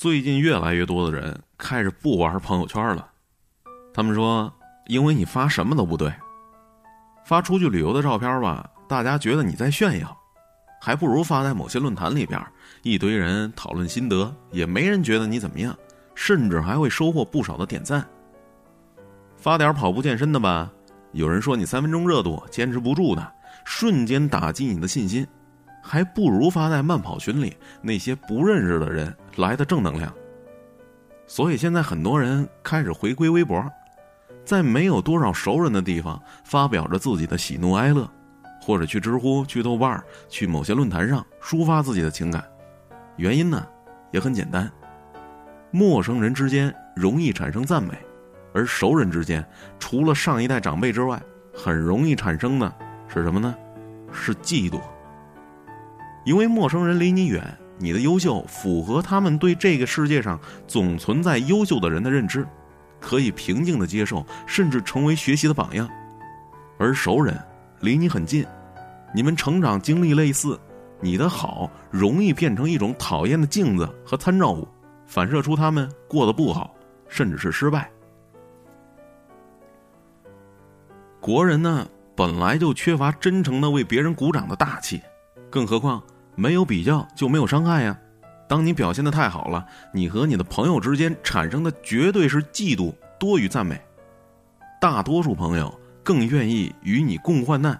最近越来越多的人开始不玩朋友圈了。他们说，因为你发什么都不对，发出去旅游的照片吧，大家觉得你在炫耀，还不如发在某些论坛里边，一堆人讨论心得，也没人觉得你怎么样，甚至还会收获不少的点赞。发点跑步健身的吧，有人说你三分钟热度，坚持不住的，瞬间打击你的信心。还不如发在慢跑群里那些不认识的人来的正能量。所以现在很多人开始回归微博，在没有多少熟人的地方发表着自己的喜怒哀乐，或者去知乎、去豆瓣、去某些论坛上抒发自己的情感。原因呢，也很简单：陌生人之间容易产生赞美，而熟人之间，除了上一代长辈之外，很容易产生的是什么呢？是嫉妒。因为陌生人离你远，你的优秀符合他们对这个世界上总存在优秀的人的认知，可以平静的接受，甚至成为学习的榜样；而熟人离你很近，你们成长经历类似，你的好容易变成一种讨厌的镜子和参照物，反射出他们过得不好，甚至是失败。国人呢，本来就缺乏真诚的为别人鼓掌的大气。更何况，没有比较就没有伤害呀。当你表现的太好了，你和你的朋友之间产生的绝对是嫉妒多于赞美。大多数朋友更愿意与你共患难，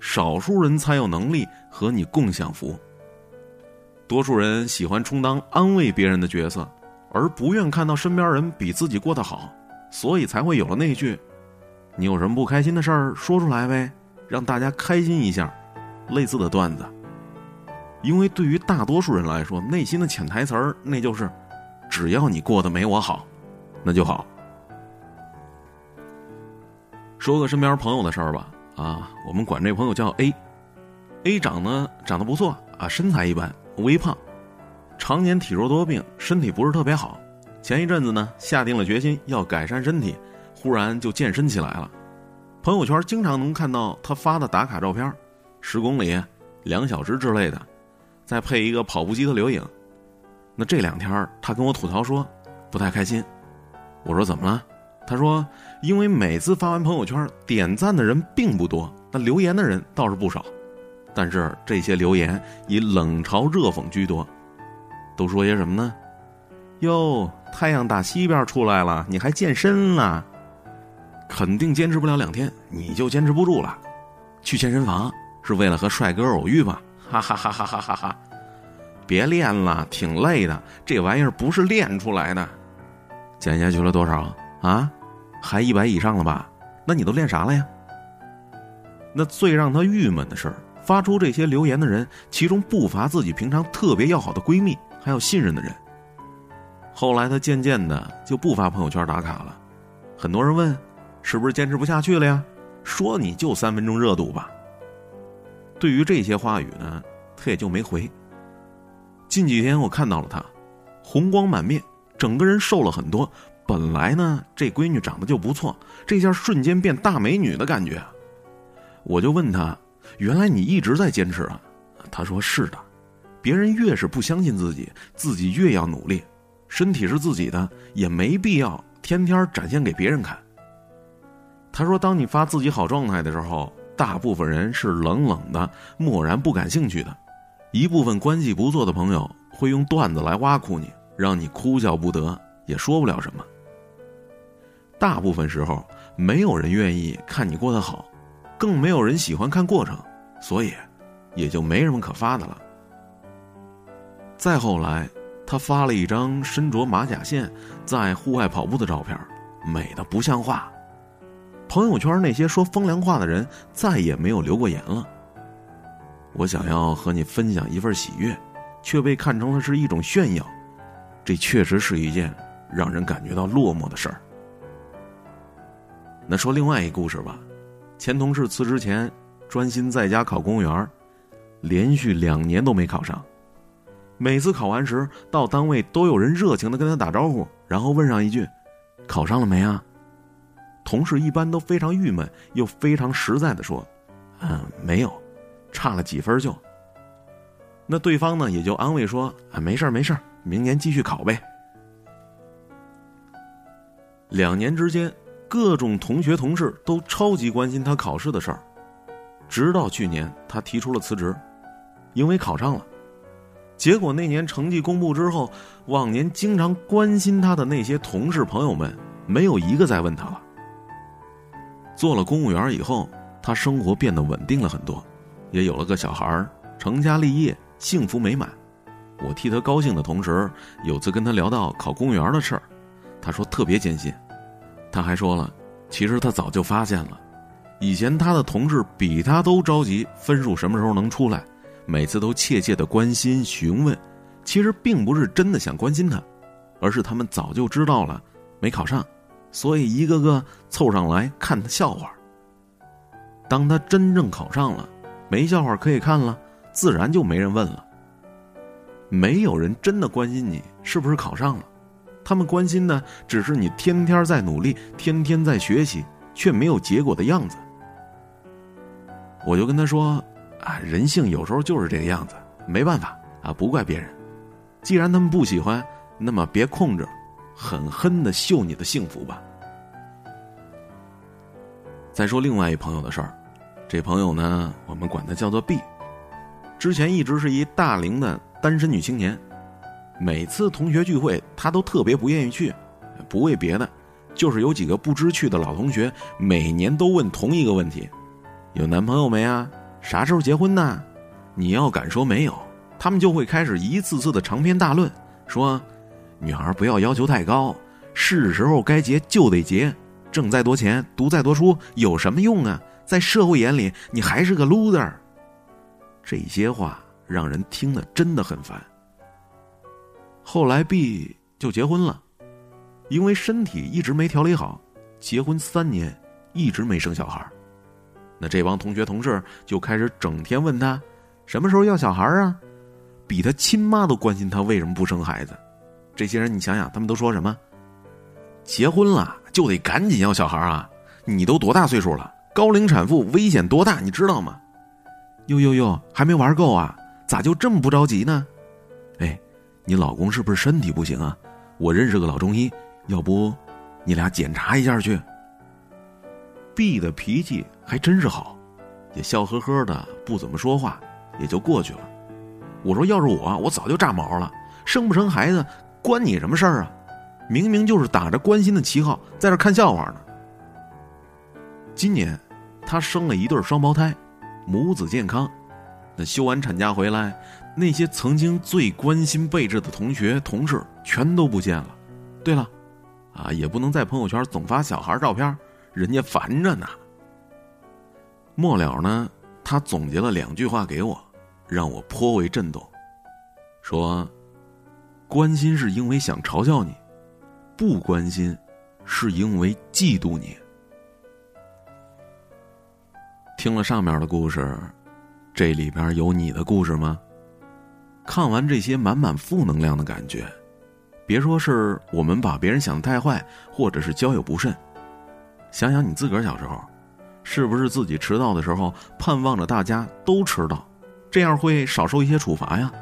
少数人才有能力和你共享福。多数人喜欢充当安慰别人的角色，而不愿看到身边人比自己过得好，所以才会有了那句：“你有什么不开心的事儿说出来呗，让大家开心一下。”类似的段子。因为对于大多数人来说，内心的潜台词儿那就是：只要你过得没我好，那就好。说个身边朋友的事儿吧，啊，我们管这朋友叫 A，A 长得长得不错啊，身材一般，微胖，常年体弱多病，身体不是特别好。前一阵子呢，下定了决心要改善身体，忽然就健身起来了。朋友圈经常能看到他发的打卡照片，十公里、两小时之类的。再配一个跑步机的留影，那这两天他跟我吐槽说不太开心。我说怎么了？他说因为每次发完朋友圈，点赞的人并不多，那留言的人倒是不少，但是这些留言以冷嘲热讽居多，都说些什么呢？哟，太阳打西边出来了，你还健身了？肯定坚持不了两天，你就坚持不住了。去健身房是为了和帅哥偶遇吧？哈哈哈哈哈哈哈！别练了，挺累的。这玩意儿不是练出来的。减下去了多少啊？还一百以上了吧？那你都练啥了呀？那最让他郁闷的是，发出这些留言的人，其中不乏自己平常特别要好的闺蜜，还有信任的人。后来他渐渐的就不发朋友圈打卡了。很多人问，是不是坚持不下去了呀？说你就三分钟热度吧。对于这些话语呢，他也就没回。近几天我看到了他，红光满面，整个人瘦了很多。本来呢，这闺女长得就不错，这下瞬间变大美女的感觉。我就问他：“原来你一直在坚持啊？”他说：“是的，别人越是不相信自己，自己越要努力。身体是自己的，也没必要天天展现给别人看。”他说：“当你发自己好状态的时候。”大部分人是冷冷的、漠然不感兴趣的，一部分关系不错的朋友会用段子来挖苦你，让你哭笑不得，也说不了什么。大部分时候，没有人愿意看你过得好，更没有人喜欢看过程，所以，也就没什么可发的了。再后来，他发了一张身着马甲线在户外跑步的照片，美的不像话。朋友圈那些说风凉话的人再也没有留过言了。我想要和你分享一份喜悦，却被看成了是一种炫耀，这确实是一件让人感觉到落寞的事儿。那说另外一个故事吧，前同事辞职前专心在家考公务员，连续两年都没考上，每次考完时到单位都有人热情的跟他打招呼，然后问上一句：“考上了没啊？”同事一般都非常郁闷，又非常实在的说：“嗯，没有，差了几分就。”那对方呢也就安慰说：“啊，没事没事明年继续考呗，两年之间，各种同学同事都超级关心他考试的事儿。直到去年，他提出了辞职，因为考上了。结果那年成绩公布之后，往年经常关心他的那些同事朋友们，没有一个再问他了。做了公务员以后，他生活变得稳定了很多，也有了个小孩儿，成家立业，幸福美满。我替他高兴的同时，有次跟他聊到考公务员的事儿，他说特别艰辛。他还说了，其实他早就发现了，以前他的同事比他都着急分数什么时候能出来，每次都切切的关心询问，其实并不是真的想关心他，而是他们早就知道了没考上，所以一个个凑上来看他笑话。当他真正考上了，没笑话可以看了，自然就没人问了。没有人真的关心你是不是考上了，他们关心的只是你天天在努力，天天在学习，却没有结果的样子。我就跟他说：“啊，人性有时候就是这个样子，没办法啊，不怪别人。既然他们不喜欢，那么别控制，狠狠的秀你的幸福吧。”再说另外一朋友的事儿，这朋友呢，我们管他叫做 B，之前一直是一大龄的。单身女青年，每次同学聚会，她都特别不愿意去，不为别的，就是有几个不知趣的老同学，每年都问同一个问题：有男朋友没啊？啥时候结婚呢？你要敢说没有，他们就会开始一次次的长篇大论，说女孩不要要求太高，是时候该结就得结，挣再多钱，读再多书有什么用啊？在社会眼里，你还是个 loser。这些话。让人听了真的很烦。后来 B 就结婚了，因为身体一直没调理好，结婚三年一直没生小孩。那这帮同学同事就开始整天问他什么时候要小孩啊，比他亲妈都关心他为什么不生孩子。这些人你想想，他们都说什么？结婚了就得赶紧要小孩啊！你都多大岁数了？高龄产妇危险多大？你知道吗？哟哟哟，还没玩够啊！咋就这么不着急呢？哎，你老公是不是身体不行啊？我认识个老中医，要不你俩检查一下去。B 的脾气还真是好，也笑呵呵的，不怎么说话，也就过去了。我说要是我，我早就炸毛了。生不生孩子关你什么事儿啊？明明就是打着关心的旗号在这看笑话呢。今年，他生了一对双胞胎，母子健康。那休完产假回来，那些曾经最关心备至的同学同事全都不见了。对了，啊，也不能在朋友圈总发小孩照片，人家烦着呢。末了呢，他总结了两句话给我，让我颇为震动。说，关心是因为想嘲笑你，不关心是因为嫉妒你。听了上面的故事。这里边有你的故事吗？看完这些满满负能量的感觉，别说是我们把别人想的太坏，或者是交友不慎，想想你自个儿小时候，是不是自己迟到的时候盼望着大家都迟到，这样会少受一些处罚呀？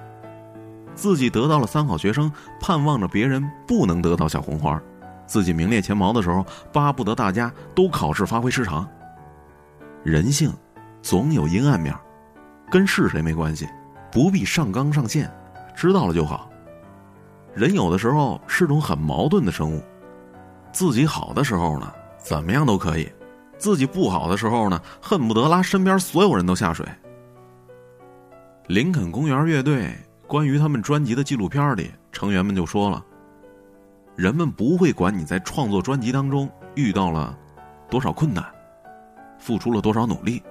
自己得到了三好学生，盼望着别人不能得到小红花，自己名列前茅的时候，巴不得大家都考试发挥失常。人性，总有阴暗面。跟是谁没关系，不必上纲上线，知道了就好。人有的时候是种很矛盾的生物，自己好的时候呢，怎么样都可以；自己不好的时候呢，恨不得拉身边所有人都下水。林肯公园乐队关于他们专辑的纪录片里，成员们就说了：人们不会管你在创作专辑当中遇到了多少困难，付出了多少努力，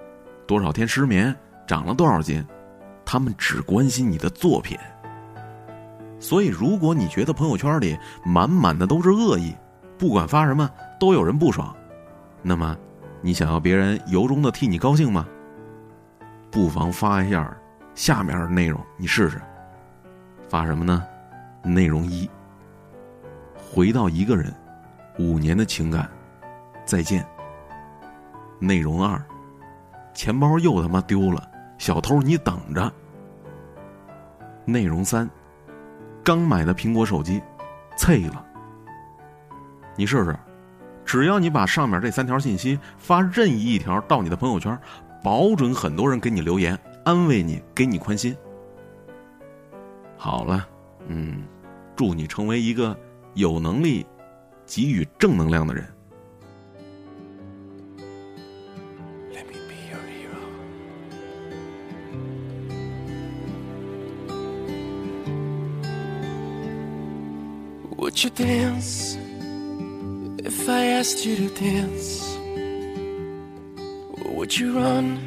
多少天失眠。长了多少斤？他们只关心你的作品。所以，如果你觉得朋友圈里满满的都是恶意，不管发什么都有人不爽，那么，你想要别人由衷的替你高兴吗？不妨发一下下面的内容，你试试。发什么呢？内容一：回到一个人五年的情感，再见。内容二：钱包又他妈丢了。小偷，你等着！内容三：刚买的苹果手机，脆了。你试试，只要你把上面这三条信息发任意一条到你的朋友圈，保准很多人给你留言，安慰你，给你宽心。好了，嗯，祝你成为一个有能力给予正能量的人。Would you dance if I asked you to dance? Would you run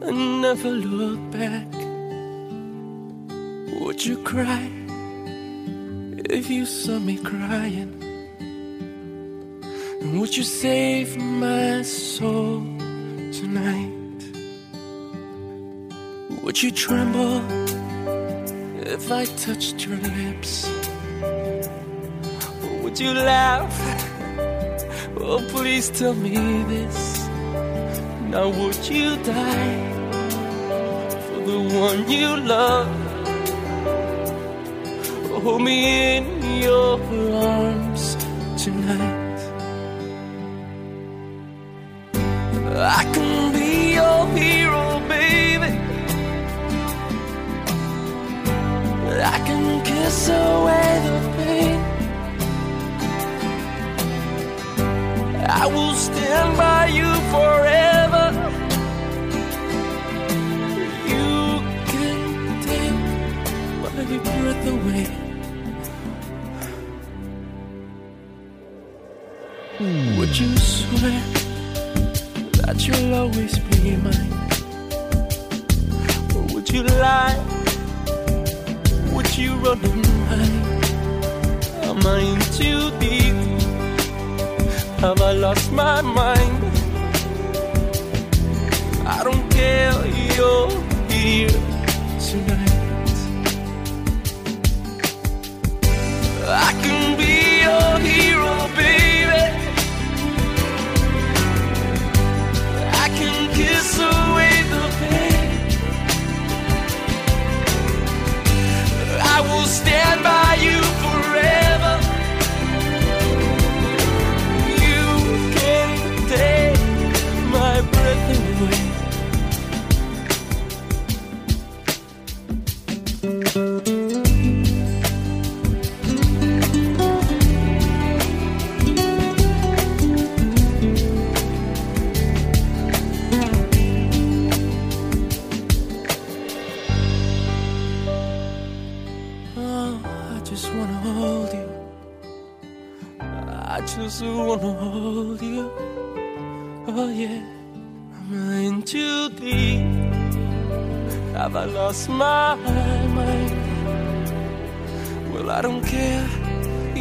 and never look back? Would you cry if you saw me crying? And would you save my soul tonight? Would you tremble if I touched your lips? Or Would you laugh? Oh, please tell me this. Now, would you die for the one you love? Hold me in your arms tonight. I can be your hero, baby. I can kiss away the pain. I will stand by you forever. You can take my breath away. Would you swear that you'll always be mine? Or would you lie? Would you run and hide? Am I in too deep? Have I lost my mind? I don't care, you're here tonight. I can deep. Have I lost my mind? Well, I don't care.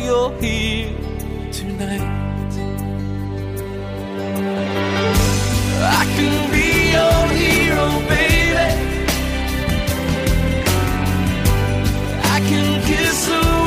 You're here tonight. I can be your hero, baby. I can kiss away